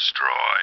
destroy.